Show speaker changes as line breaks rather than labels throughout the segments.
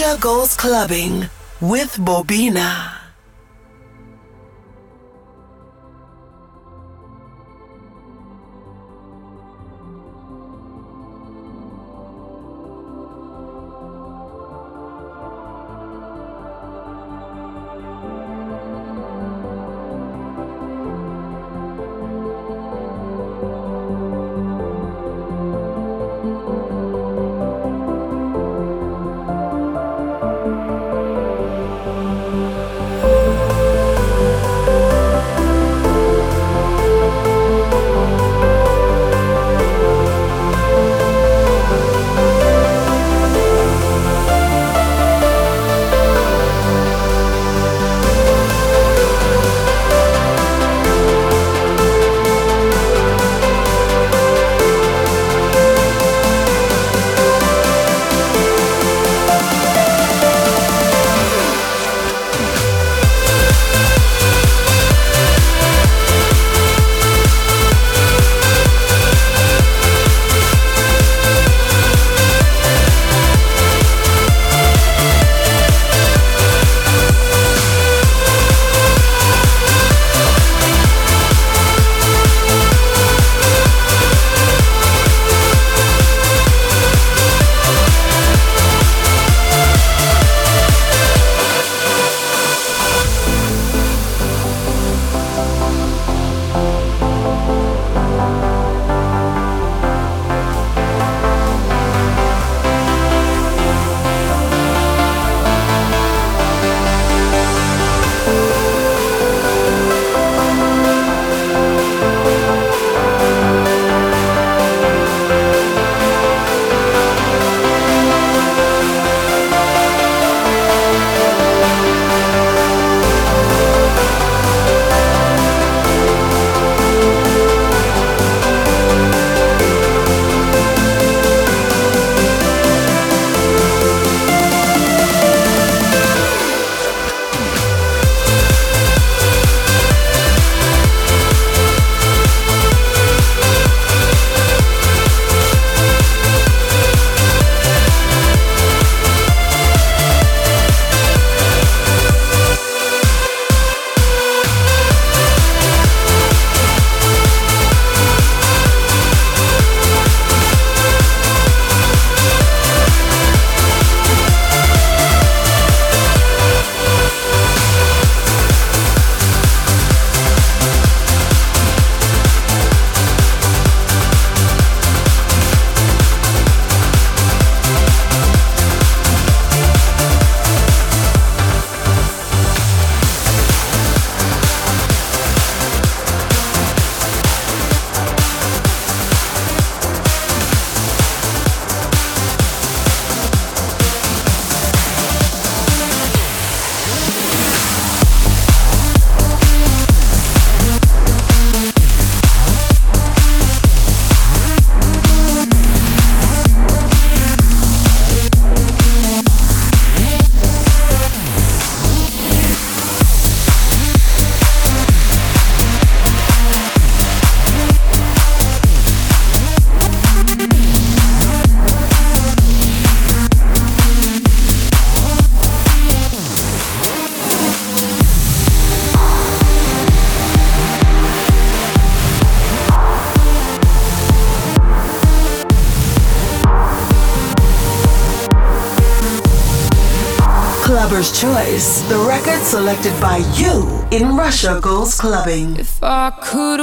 Future Goes Clubbing
with Bobina. choice, the record selected by you in Russia Goes Clubbing.
If I could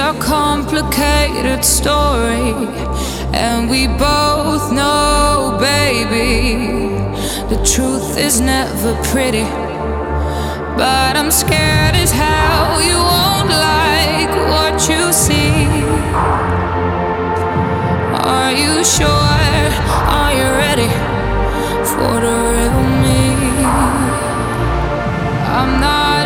a complicated story, and we both know, baby, the truth is never pretty. But I'm scared as hell you won't like what you see. Are you sure? Are you ready for the real me? I'm not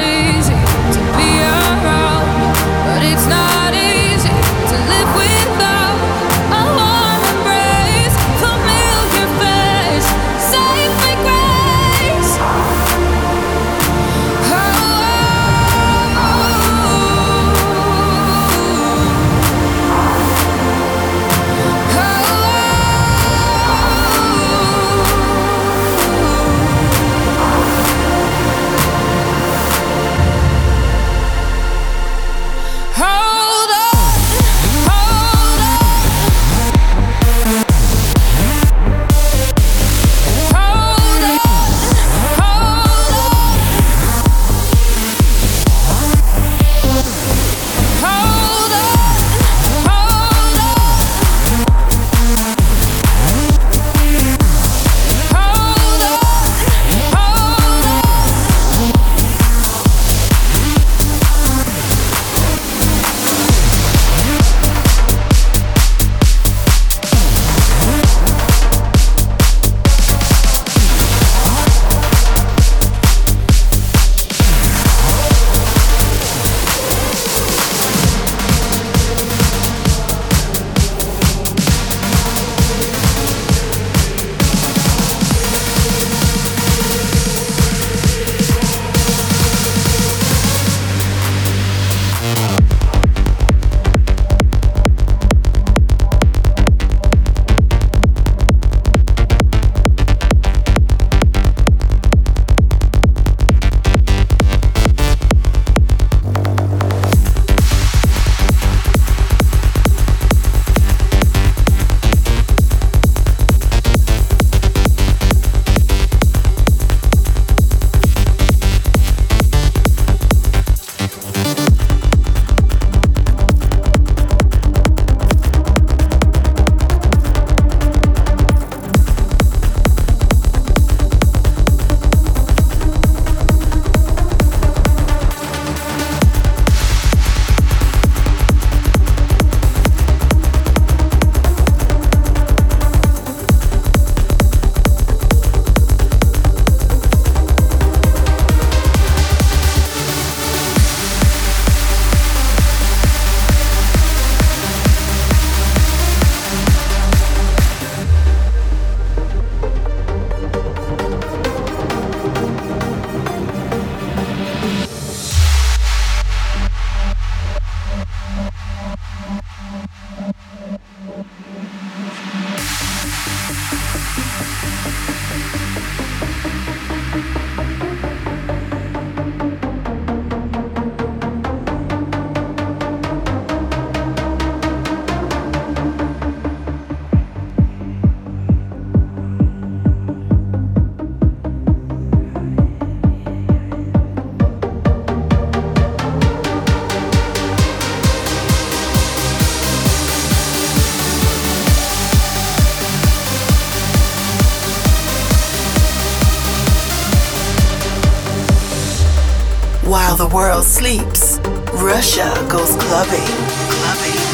World sleeps, Russia goes. Clubbing. Clubbing.